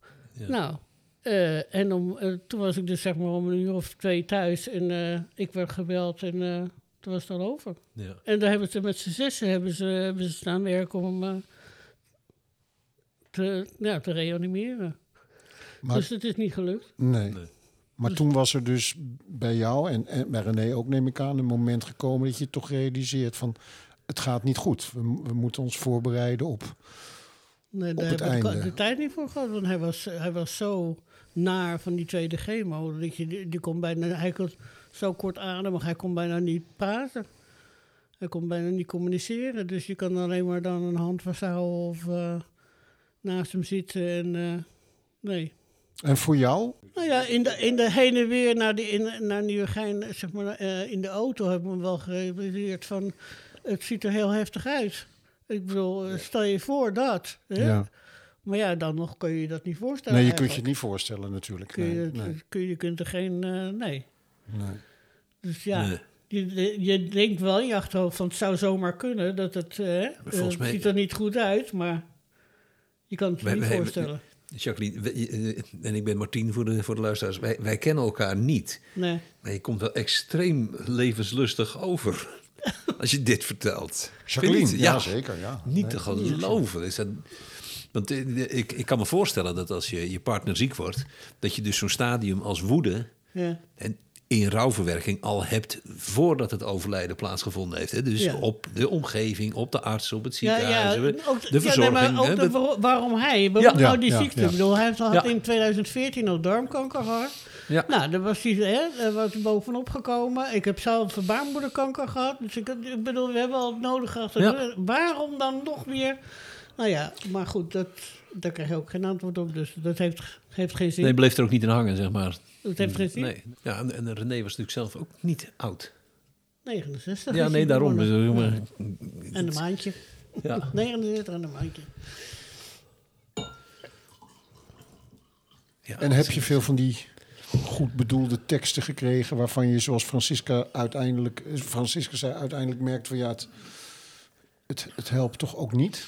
Nou, eh, en om, eh, toen was ik dus zeg maar om een uur of twee thuis. En eh, ik werd gebeld en eh, toen was het al over. Ja. En daar hebben ze met z'n zessen hebben ze, hebben ze staan werken om eh, te, ja, te reanimeren. Maar, dus het is niet gelukt. nee. Nee. Maar toen was er dus bij jou en, en bij René ook, neem ik aan, een moment gekomen dat je toch realiseert van het gaat niet goed. We, we moeten ons voorbereiden op. Nee, daar heb ik de tijd niet voor gehad. Want hij was, hij was zo naar van die tweede chemo. Dat je, die, die kon bijna, hij kon zo kort ademen, hij kon bijna niet praten. Hij kon bijna niet communiceren. Dus je kan alleen maar dan een hand vasthouden of eh, naast hem zitten. En, eh, nee, En voor jou? Nou ja, in de, in de heen en weer naar, die, in, naar Nieuwegein, zeg maar, eh, in de auto heb ik me wel gerealiseerd van... Het ziet er heel heftig uit. Ik bedoel, stel je voor dat. Hè? Ja. Maar ja, dan nog kun je je dat niet voorstellen. Nee, je kunt je het niet voorstellen natuurlijk. Kun je, Nee, nee, kun je, kunt er geen... eh, nee. nee. Dus ja, Nee. je, je denkt wel in je achterhoofd van het zou zomaar kunnen. Dat het, eh, eh, volgens mij- ziet er niet goed uit, maar je kan het je Wij- niet wij- voorstellen. Jacqueline, en ik ben Martien voor de, voor de luisteraars. Wij, wij kennen elkaar niet. Nee. Maar je komt wel extreem levenslustig over. als je dit vertelt. Jacqueline, niet? ja, zeker. Ja. Niet te geloven. Is dat, want eh, ik, ik kan me voorstellen dat als je, je partner ziek wordt... dat je dus zo'n stadium als woede... Ja. en in rouwverwerking al hebt voordat het overlijden plaatsgevonden heeft. Hè? Dus Ja. op de omgeving, op de arts, op het ziekenhuis, ja, hè? ook, de ja, nee, verzorging. maar ook hè? de waarom hij? Waarom Ja. nou die Ja, ziekte? ja. Ik bedoel, hij had Ja. in 2014 al darmkanker gehad. Ja. Nou, daar was hij, hè, daar was hij bovenop gekomen. Ik heb zelf een baarmoederkanker gehad. Dus ik, ik bedoel, we hebben al het nodig gehad. Ja. Waarom dan nog weer? Nou ja, maar goed, dat, daar krijg je ook geen antwoord op. Dus dat heeft, heeft geen zin. Nee, bleef er ook niet in hangen, zeg maar. dat heeft geen zin. Nee. Ja, en, en René was natuurlijk zelf ook niet oud. 69 Ja, nee, daarom. Dus, maar- En een maandje. Ja. 69 en een maandje. Ja, En heb je veel van die goed bedoelde teksten gekregen... waarvan je, zoals Francisca uiteindelijk... eh, Francisca zei, uiteindelijk merkt van... ja, het, het, het helpt toch ook niet?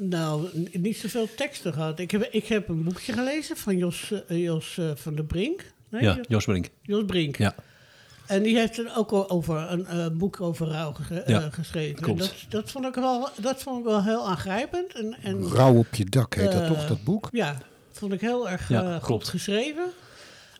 Nou, n- niet zoveel teksten gehad. Ik heb, ik heb een boekje gelezen van Jos, eh, Jos eh, van der Brink. Nee, Ja, Jos- Jos Brink. Jos Brink. Ja. En die heeft er ook al over een eh, boek over rouw ge- Ja, geschreven. klopt. Dat, dat, vond ik wel, dat vond ik wel heel aangrijpend. En, en, Rauw op je dak heet dat toch, dat boek? Ja, vond ik heel erg Ja, goed klopt. geschreven.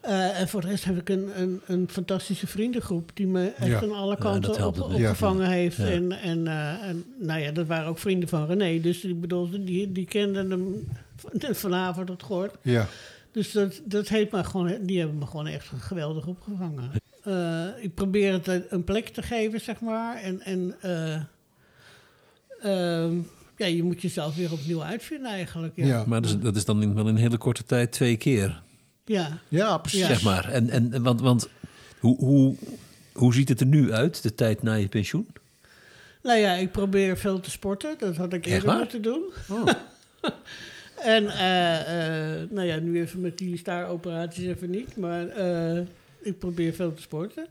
Eh, en voor de rest heb ik een, een, een fantastische vriendengroep die me echt Ja. aan alle kanten op, opgevangen heeft. Ja. En, en, eh, en nou ja, dat waren ook vrienden van René. Dus ik bedoel, die, die kenden hem van- vanavond het gehoord. Ja. Dus dat, dat heeft me gewoon, die hebben me gewoon echt geweldig opgevangen. Eh, ik probeer het een- plek te geven, zeg maar. En, en eh, ehm, ja, je moet jezelf weer opnieuw uitvinden eigenlijk. Ja, Ja. Maar dat is, dat is dan in, wel in een hele korte tijd twee keer, ja. Ja, precies. Zeg maar. En, en, want want hoe, hoe, hoe ziet het er nu uit, de tijd na je pensioen? Nou ja, ik probeer veel te sporten. Dat had ik Echt eerder moeten doen. Oh. en eh, eh, nou ja, nu even met die staaroperaties even niet. Maar eh, ik probeer veel te sporten.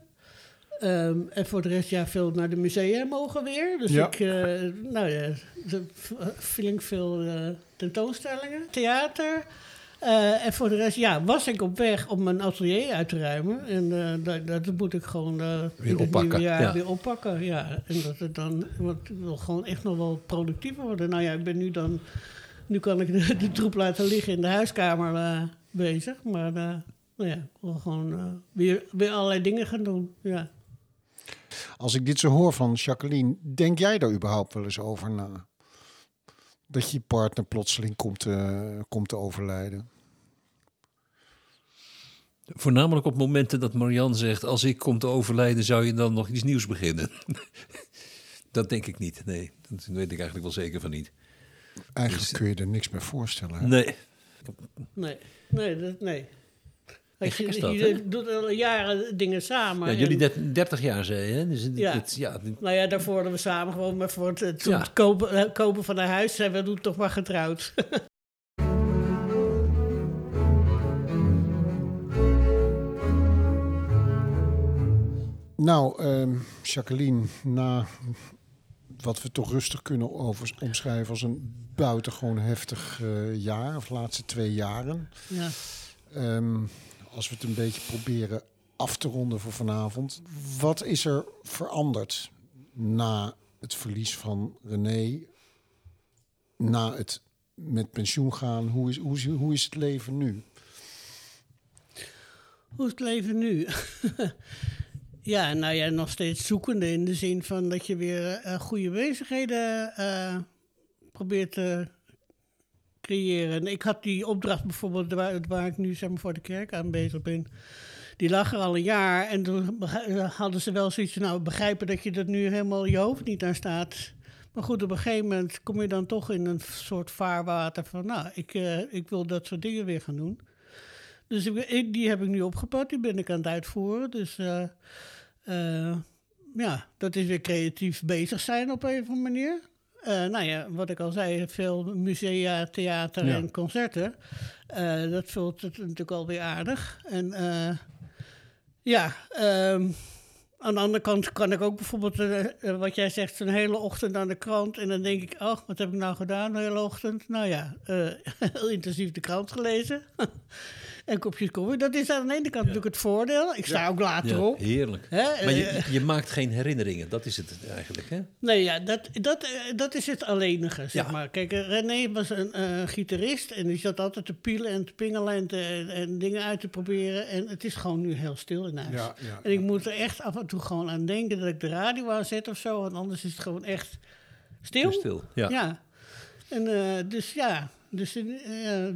Ehm, en voor de rest, ja, veel naar de musea mogen weer. Dus Ja. ik, eh, nou ja, flink veel tentoonstellingen, theater. Eh, en voor de rest, ja, was ik op weg om mijn atelier uit te ruimen. En eh, dat, dat moet ik gewoon eh, in het nieuwe oppakken, jaar ja. weer oppakken. Ja. En dat het dan, want ik wil gewoon echt nog wel productiever worden. Nou ja, ik ben nu dan, nu kan ik de, de troep laten liggen in de huiskamer eh, bezig. Maar eh, nou ja, ik wil gewoon eh, weer, weer allerlei dingen gaan doen. Ja. Als ik dit zo hoor van Jacqueline, denk jij daar überhaupt wel eens over na? Dat je partner plotseling komt, eh, komt te overlijden. Voornamelijk op momenten dat Marianne zegt... als ik kom te overlijden, zou je dan nog iets nieuws beginnen? dat denk ik niet, nee. Dat weet ik eigenlijk wel zeker van niet. Eigenlijk kun je er niks meer voorstellen. hè? Nee. Nee, nee, dat, nee. Gek je, is dat, je hè? doet al jaren dingen samen. Ja, jullie dat 30 jaar zei je, hè? Dus Ja. het- ja, dit- Nou ja, daarvoor hadden we samen gewoon, maar voor het, het, Ja. het kopen, eh, kopen van een huis zijn we toen toch maar getrouwd. Nou, ehm, Jacqueline, na wat we toch rustig kunnen over, omschrijven als een buitengewoon heftig eh, jaar, of de laatste twee jaren. ja. Ehm, als we het een beetje proberen af te ronden voor vanavond. Wat is er veranderd na het verlies van René? Na het met pensioen gaan? Hoe is, hoe is, hoe is het leven nu? Hoe is het leven nu? ja, nou ja, nog steeds zoekende in de zin van dat je weer eh, goede bezigheden eh, probeert te creëren. En ik had die opdracht bijvoorbeeld, waar, waar ik nu zeg maar, voor de kerk aan bezig ben, die lag er al een jaar. En toen hadden ze wel zoiets nou, begrijpen dat je er nu helemaal je hoofd niet aan staat. Maar goed, op een gegeven moment kom je dan toch in een soort vaarwater van, nou, ik, eh, ik wil dat soort dingen weer gaan doen. Dus ik- die heb ik nu opgepakt, die ben ik aan het uitvoeren. Dus eh, eh, ja, dat is weer creatief bezig zijn op een of andere manier. Eh, nou ja, wat ik al zei, veel musea, theater Ja. en concerten. Eh, dat vult het natuurlijk alweer aardig. En eh, ja, ehm, aan de andere kant kan ik ook bijvoorbeeld, wat jij zegt, zo'n hele ochtend aan de krant. En dan denk ik, oh, wat heb ik nou gedaan de hele ochtend? Nou ja, heel intensief de krant gelezen. en kopjes koffie. Dat is aan de ene kant natuurlijk het voordeel. Ik sta ook later Ja, op. heerlijk. Hè, Maar je, eh, je maakt geen herinneringen, dat is het eigenlijk, hè? Nee, ja, dat, dat, eh, dat is het alleenige, zeg Ja. maar. Kijk, eh, René was een eh, gitarist en die zat altijd te pielen en te pingelen en, te- en, en dingen uit te proberen. En het is gewoon nu heel stil in huis. Ja, ja, en ik moet er echt af en toe gewoon aan denken dat ik de radio aanzet of zo, want anders is het gewoon echt stil. Stil, ja. En eh, dus ja, dus,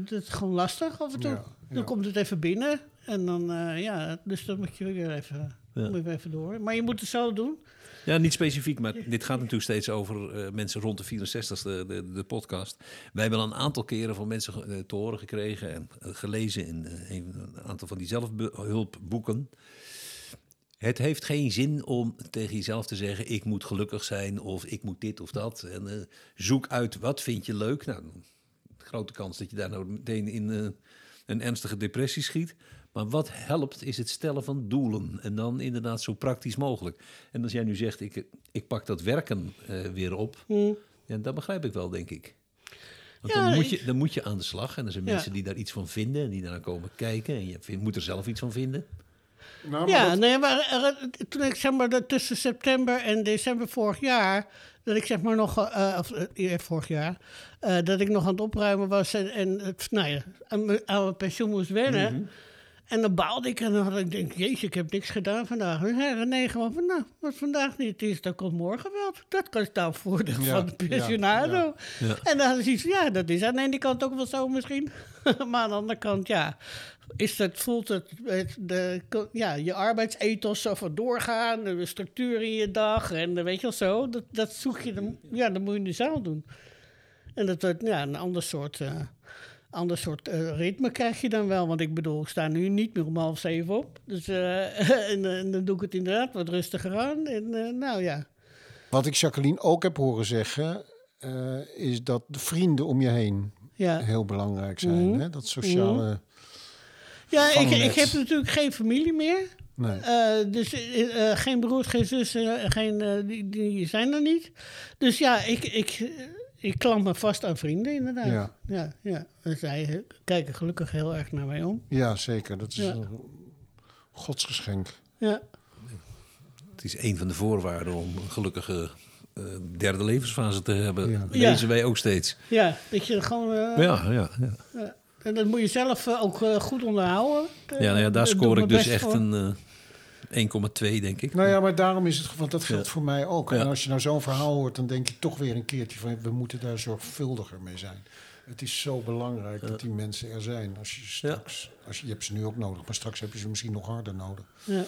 dat is gewoon lastig af en toe. Dan ja. komt het even binnen en dan, eh, ja, dus dan moet je weer even, Ja. moet je weer even door. Maar je moet het zo doen. Ja, niet specifiek, maar dit gaat natuurlijk steeds over eh, mensen rond de 64 de, de, de podcast. Wij hebben al een aantal keren van mensen eh, te horen gekregen en gelezen in een, aantal van die zelfhulpboeken. Het heeft geen zin om tegen jezelf te zeggen: ik moet gelukkig zijn of ik moet dit of dat. En zoek uit wat vind je leuk. Nou, grote kans dat je daar nou meteen in een ernstige depressie schiet. Maar wat helpt is het stellen van doelen. En dan inderdaad zo praktisch mogelijk. En als jij nu zegt, ik, ik pak dat werken eh, weer op. Ja, dat begrijp ik wel, denk ik. Want Ja, dan, moet je, dan moet je aan de slag. En er zijn Ja. mensen die daar iets van vinden. En die daar komen kijken. En je vindt- moet er zelf iets van vinden. Nou, Ja, dat- nee, maar er- toen ik zeg maar tussen september en december vorig jaar, dat ik zeg maar nog, eh, of eh, vorig jaar, eh, dat ik nog aan het opruimen was en, en nou ja, aan mijn, pensioen moest wennen. Mhm. En dan baalde ik en dan had ik denk, jezus, ik heb niks gedaan vandaag. En zei René gewoon van, nou, wat vandaag niet is, dat komt morgen wel. Dat kan nou voordeel Ja, van de pensionado. ja. En dan had van, ja, dat is aan de ene kant ook wel zo misschien. maar aan de andere kant, ja, is dat, voelt het, het de, ja, je arbeidsethos zo van doorgaan, de structuur in je dag en eh, weet je wel zo. Dat, dat zoek je, dan, ja, dat moet je nu zelf doen. En dat wordt ja, een ander soort, eh, ander soort eh, ritme krijg je dan wel. Want ik bedoel, ik sta nu niet meer om half zeven op. Dus, en, en dan doe ik het inderdaad wat rustiger aan. En nou ja, Wat ik Jacqueline ook heb horen zeggen, is dat de vrienden om je heen ja. heel belangrijk zijn. Mhm. Hè? Dat sociale... Ja, ik, ik heb natuurlijk geen familie meer. Nee. Eh, dus eh, eh, geen broers, geen zussen, geen, eh, die, die zijn er niet. Dus ja, ik, ik, ik klamp me vast aan vrienden, inderdaad. Ja. ja, ja. En zij kijken gelukkig heel erg naar mij om. Ja, zeker. Dat is Ja. een godsgeschenk. Ja, Het is een van de voorwaarden om een gelukkige eh, derde levensfase te hebben. Ja. Lezen wij ook steeds. ja dat je gewoon... Ja, ja, ja. En dat moet je zelf eh, ook eh, goed onderhouden. ja, nou ja daar Daar scoor ik dus echt voor. een eh 1,2, denk ik. Nou ja, maar daarom is het, want dat geldt Ja. voor mij ook. Ja. En als je nou zo'n verhaal hoort, dan denk je toch weer een keertje van, we moeten daar zorgvuldiger mee zijn. Het is zo belangrijk dat die mensen er zijn. Als je straks, als je, je hebt ze nu ook nodig, maar straks heb je ze misschien nog harder nodig. Ja.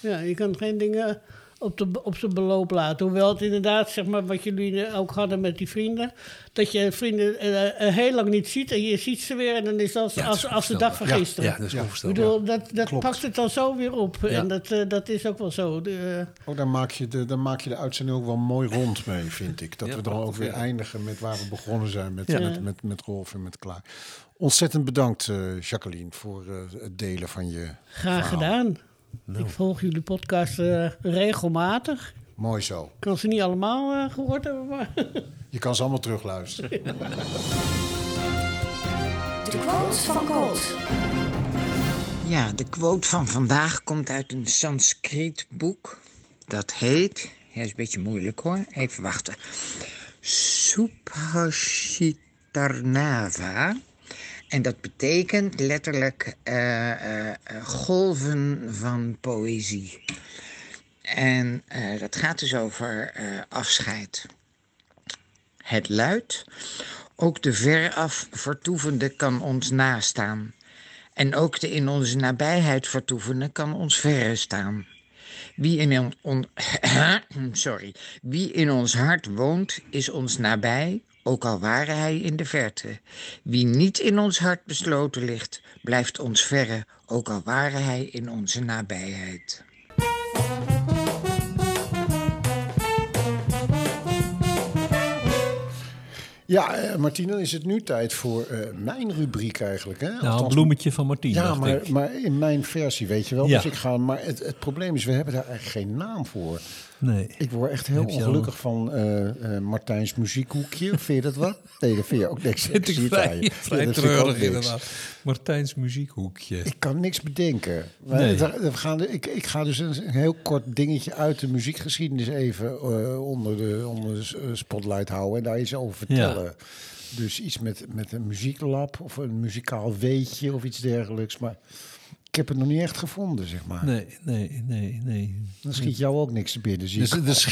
ja, je kan geen dingen op, de, op zijn beloop laten. Hoewel het inderdaad, zeg maar, wat jullie eh, ook hadden met die vrienden... dat je vrienden eh, eh, heel lang niet ziet en je ziet ze weer... en dan is dat Ja, als, als de dag van gisteren. Ja, dat is Ja. Ik bedoel, dat, dat Klopt. pakt het dan zo weer op. Ja. En dat, eh, dat is ook wel zo. De, eh, Oh, dan maak je de, dan maak je de uitzending ook wel mooi rond mee, vind ik. Dat Ja, we dan ook weer ja. eindigen met waar we begonnen zijn met, Ja. met, met, met Rolf en met Klaar. Ontzettend bedankt, eh, Jacqueline, voor eh, het delen van je graag verhaal. gedaan. Nou. Ik volg jullie podcast eh, regelmatig. Mooi zo. Ik kan ze niet allemaal eh, gehoord hebben, maar... Je kan ze allemaal terugluisteren. De quote van Colt. Ja, de quote van vandaag komt uit een Sanskriet boek. Dat heet, hij is een beetje moeilijk hoor, even wachten. Subhashitarnava. En dat betekent letterlijk eh, eh, eh, golven van poëzie. En eh, dat gaat dus over afscheid. Het luidt, ook de veraf vertoevende kan ons nastaan. En ook de in onze nabijheid vertoevende kan ons verre staan. Wie in, on- sorry. Wie in ons hart woont, is ons nabij, ook al ware hij in de verte. Wie niet in ons hart besloten ligt, blijft ons verre, ook al ware hij in onze nabijheid. Ja, eh, Martien, dan is het nu tijd voor eh, mijn rubriek eigenlijk. Hè? Nou, Althans, bloemetje van Martien, Ja, maar, maar in mijn versie, weet je wel. Ja. Dus ik ga, maar het, het probleem is, we hebben daar eigenlijk geen naam voor. Nee. Ik word echt heel ongelukkig van eh, eh, Martijns muziekhoekje. Vind je dat wat? Nee, dat vind je ook niks. Ik het je. vrij, Ja, vrij ik treurig inderdaad. Martijns muziekhoekje. Ik kan niks bedenken. Nee. we gaan, ik, ik ga dus een heel kort dingetje uit de muziekgeschiedenis even eh, onder, de, onder de spotlight houden. En daar iets over vertellen. Dus iets met, met een muzieklab of een muzikaal weetje of iets dergelijks. Maar ik heb het nog niet echt gevonden, zeg maar. Nee, nee, nee, nee. Dan schiet jou ook niks te binnen, zie Dus, ik. dus,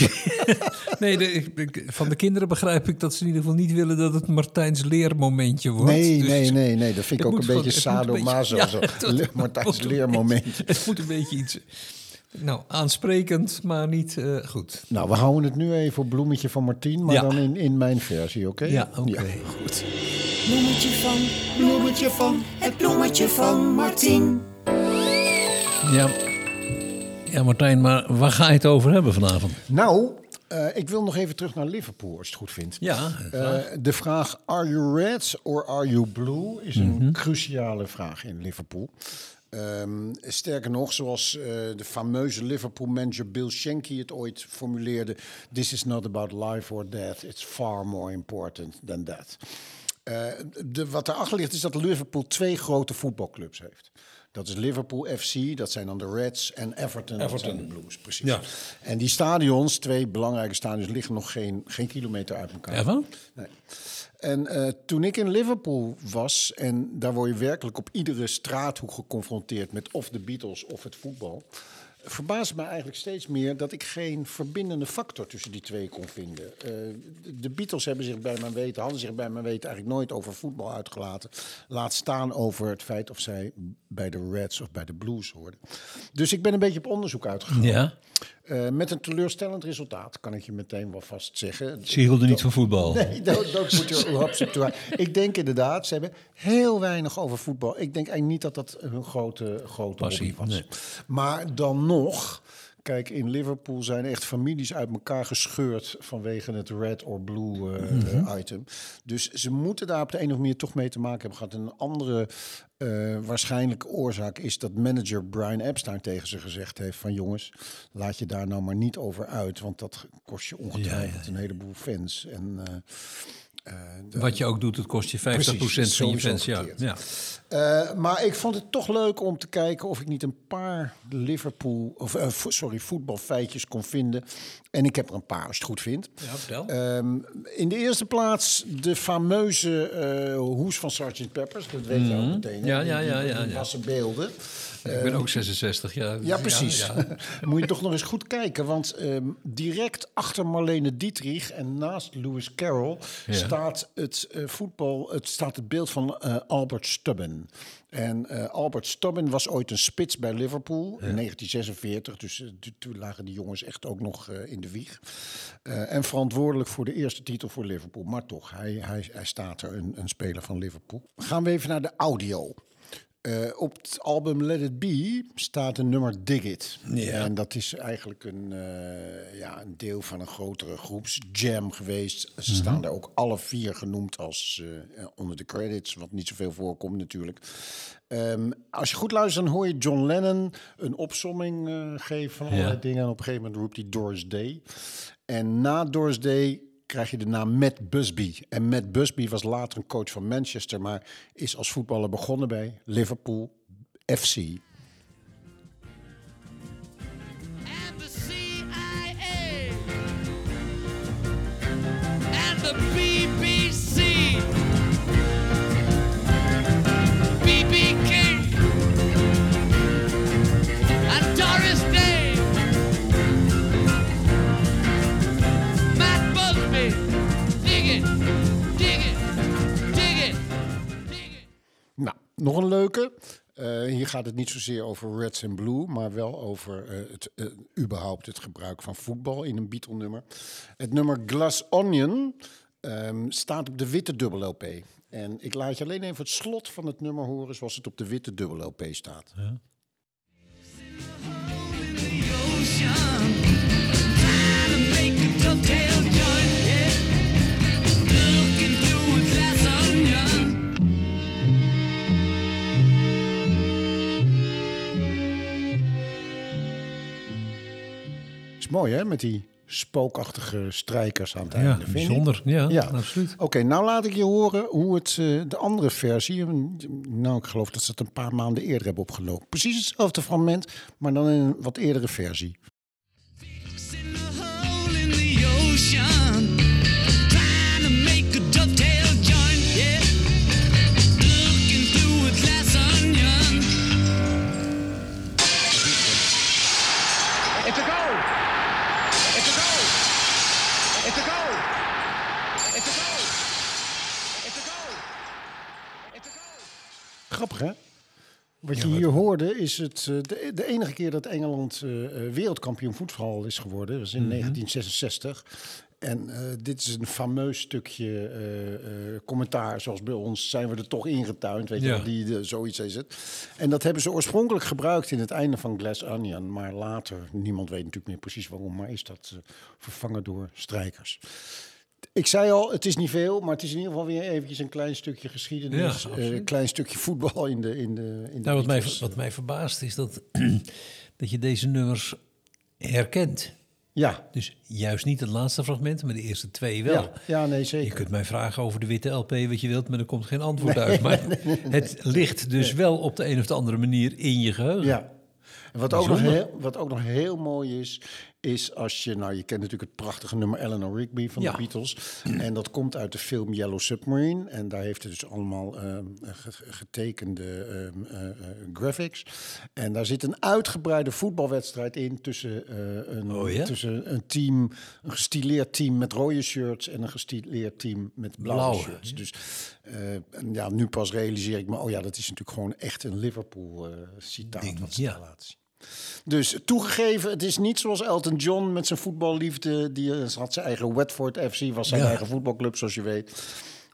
nee, de, ik- ik- van de kinderen begrijp ik dat ze in ieder geval niet willen dat het Martijns leermomentje wordt. Nee, Dus nee, nee, nee. Dat vind ik ook een beetje sadomaso. ja, Le- Martijns moet een leermomentje. beetje- Het moet een beetje iets... Nou, aansprekend, maar niet eh, goed. Nou, we houden het nu even op bloemetje van Martien, maar Ja. dan in, in mijn versie, oké? Ja, oké. goed. Bloemetje van, bloemetje van, het bloemetje van Martien. Ja. ja, Martijn, maar waar ga je het over hebben vanavond? Nou, eh, ik wil nog even terug naar Liverpool, als je het goed vindt. Ja, Eh, de vraag, are you red or are you blue, is een Mhm. cruciale vraag in Liverpool. Ehm, sterker nog, zoals eh, de fameuze Liverpool-manager Bill Shankly het ooit formuleerde... This is not about life or death, it's far more important than that. De, wat erachter ligt is dat Liverpool twee grote voetbalclubs heeft. Dat is Liverpool FC, dat zijn dan de Reds, en Everton, Everton. zijn de Blues, precies. Ja. En die stadions, twee belangrijke stadions, liggen nog geen, geen kilometer uit elkaar. Ja, wel? Nee. En eh, toen ik in Liverpool was, en daar word je werkelijk op iedere straathoek geconfronteerd met of de Beatles of het voetbal. Verbaasde me eigenlijk steeds meer dat ik geen verbindende factor tussen die twee kon vinden. Eh, de Beatles hebben zich bij mijn weten, hadden zich bij mijn weten eigenlijk nooit over voetbal uitgelaten. Laat staan over het feit of zij bij de Reds of bij de Blues hoorden. Dus ik ben een beetje op onderzoek uitgegaan. Ja. Eh, met een teleurstellend resultaat, kan ik je meteen wel vast zeggen. Ze hielden niet van voetbal. Nee, dat, dat moet je situatie. Ik denk inderdaad, ze hebben heel weinig over voetbal. Ik denk eigenlijk niet dat dat hun grote, grote Passie, hobby was. nee. Maar dan nog, kijk, in Liverpool zijn echt families uit elkaar gescheurd vanwege het red or blue eh, Mhm. eh, item. Dus ze moeten daar op de een of andere manier toch mee te maken hebben gehad. En een andere eh, waarschijnlijke oorzaak is dat manager Brian Epstein tegen ze gezegd heeft van jongens, laat je daar nou maar niet over uit, want dat kost je ongetwijfeld een heleboel fans. En, eh, Wat je ook doet, het kost je 50% Precies, van je fans. Ja. Ja. Eh, maar ik vond het toch leuk om te kijken of ik niet een paar Liverpool, of eh, sorry, voetbalfeitjes kon vinden. En ik heb er een paar als je het goed vindt. Ja, vertel. Ehm, in de eerste plaats de fameuze hoes van Sgt. Peppers. Dat weet je ook Mhm. meteen. hè? Ja, Die- ja, ja, die- ja, die ja. ik ben ook 66, ja. Ja, precies. Ja, Moet je toch nog eens goed kijken. Want ehm, direct achter Marlene Dietrich en naast Lewis Carroll staat het eh, voetbal, het staat het beeld van eh, Albert Stubbin. En eh, Albert Stubbin was ooit een spits bij Liverpool in 1946. Dus toen lagen die jongens echt ook nog in de wieg. En verantwoordelijk voor de eerste titel voor Liverpool. Maar toch, hij, hij, hij staat er, een, een speler van Liverpool. Gaan we even naar de audio. Eh, op het album Let It Be staat een nummer Dig It. Ja. En dat is eigenlijk een, eh, ja, een deel van een grotere groepsjam geweest. Ze staan daar ook alle vier genoemd als eh, onder de credits, wat niet zoveel voorkomt natuurlijk. Ehm, als je goed luistert, dan hoor je John Lennon een opsomming geven van allerlei Ja. dingen. En op een gegeven moment roept hij Doris Day. En na Doris Day krijg je de naam Matt Busby. En Matt Busby was later een coach van Manchester, maar is als voetballer begonnen bij Liverpool FC. Nog een leuke. Eh, hier gaat het niet zozeer over Reds and Blue, maar wel over eh, het, eh, überhaupt het gebruik van voetbal in een Beatle-nummer. Het nummer Glass Onion Ehm, staat op de witte dubbel LP. En ik laat je alleen even het slot van het nummer horen zoals het op de witte dubbel LP staat. Is mooi hè, met die spookachtige strijkers aan het Ja, einde. bijzonder. Ja, absoluut. Oké, nou laat ik je horen hoe het eh, de andere versie. Nou, ik geloof dat ze het een paar maanden eerder hebben opgelopen. Precies hetzelfde fragment, maar dan in een wat eerdere versie. in the ocean, Grappig hè? Wat je hier hoorde is het eh, de, de enige keer dat Engeland eh, eh, wereldkampioen voetbal is geworden. Dat was in 1966. En eh, dit is een fameus stukje commentaar, zoals bij ons zijn we er toch ingetuind. Weet je, Ja. die, de, zoiets is het. En dat hebben ze oorspronkelijk gebruikt in het einde van Glass Onion. Maar later, niemand weet natuurlijk meer precies waarom, maar is dat vervangen door strijkers. Ik zei al, het is niet veel, maar het is in ieder geval weer eventjes een klein stukje geschiedenis. Ja, eh, een klein stukje voetbal in de, in de, in de Nou, wat, mij, wat mij verbaast is dat, dat je deze nummers herkent. Ja. Dus juist niet het laatste fragment, maar de eerste twee wel. Ja, ja, nee, zeker. Je kunt mij vragen over de witte LP wat je wilt, maar er komt geen antwoord uit. Maar het ligt dus wel op de een of de andere manier in je geheugen. Ja. En wat ook, nog heel, wat ook nog heel mooi is, is als je... Nou, je kent natuurlijk het prachtige nummer Eleanor Rigby van Ja. de Beatles. En dat komt uit de film Yellow Submarine. En daar heeft het dus allemaal ehm, ge- getekende ehm, eh, eh, graphics. En daar zit een uitgebreide voetbalwedstrijd in tussen, eh, een, Oh tussen een team... Een gestileerd team met rode shirts en een gestileerd team met blauwe, Blauwe, shirts. Dus ja, nu pas realiseer ik me... Oh ja, dat is natuurlijk gewoon echt een Liverpool-citaat Ding, wat ze ja. daar laten zien. Dus toegegeven, het is niet zoals Elton John met zijn voetballiefde. Die eh, had zijn eigen Watford FC, was zijn Ja. eigen voetbalclub, zoals je weet.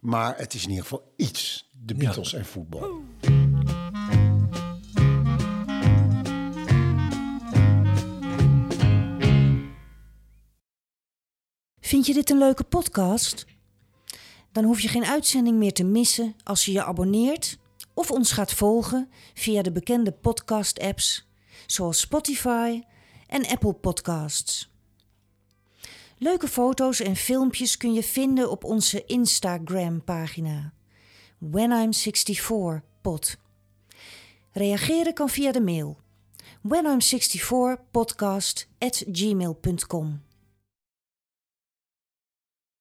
Maar het is in ieder geval iets, de Ja. Beatles en voetbal. Vind je dit een leuke podcast? Dan hoef je geen uitzending meer te missen als je je abonneert of ons gaat volgen via de bekende podcast-apps zoals Spotify en Apple Podcasts. Leuke foto's en filmpjes kun je vinden op onze Instagram-pagina When I'm 64 pod. Reageren kan via de mail whenI'm64podcast at gmail.com.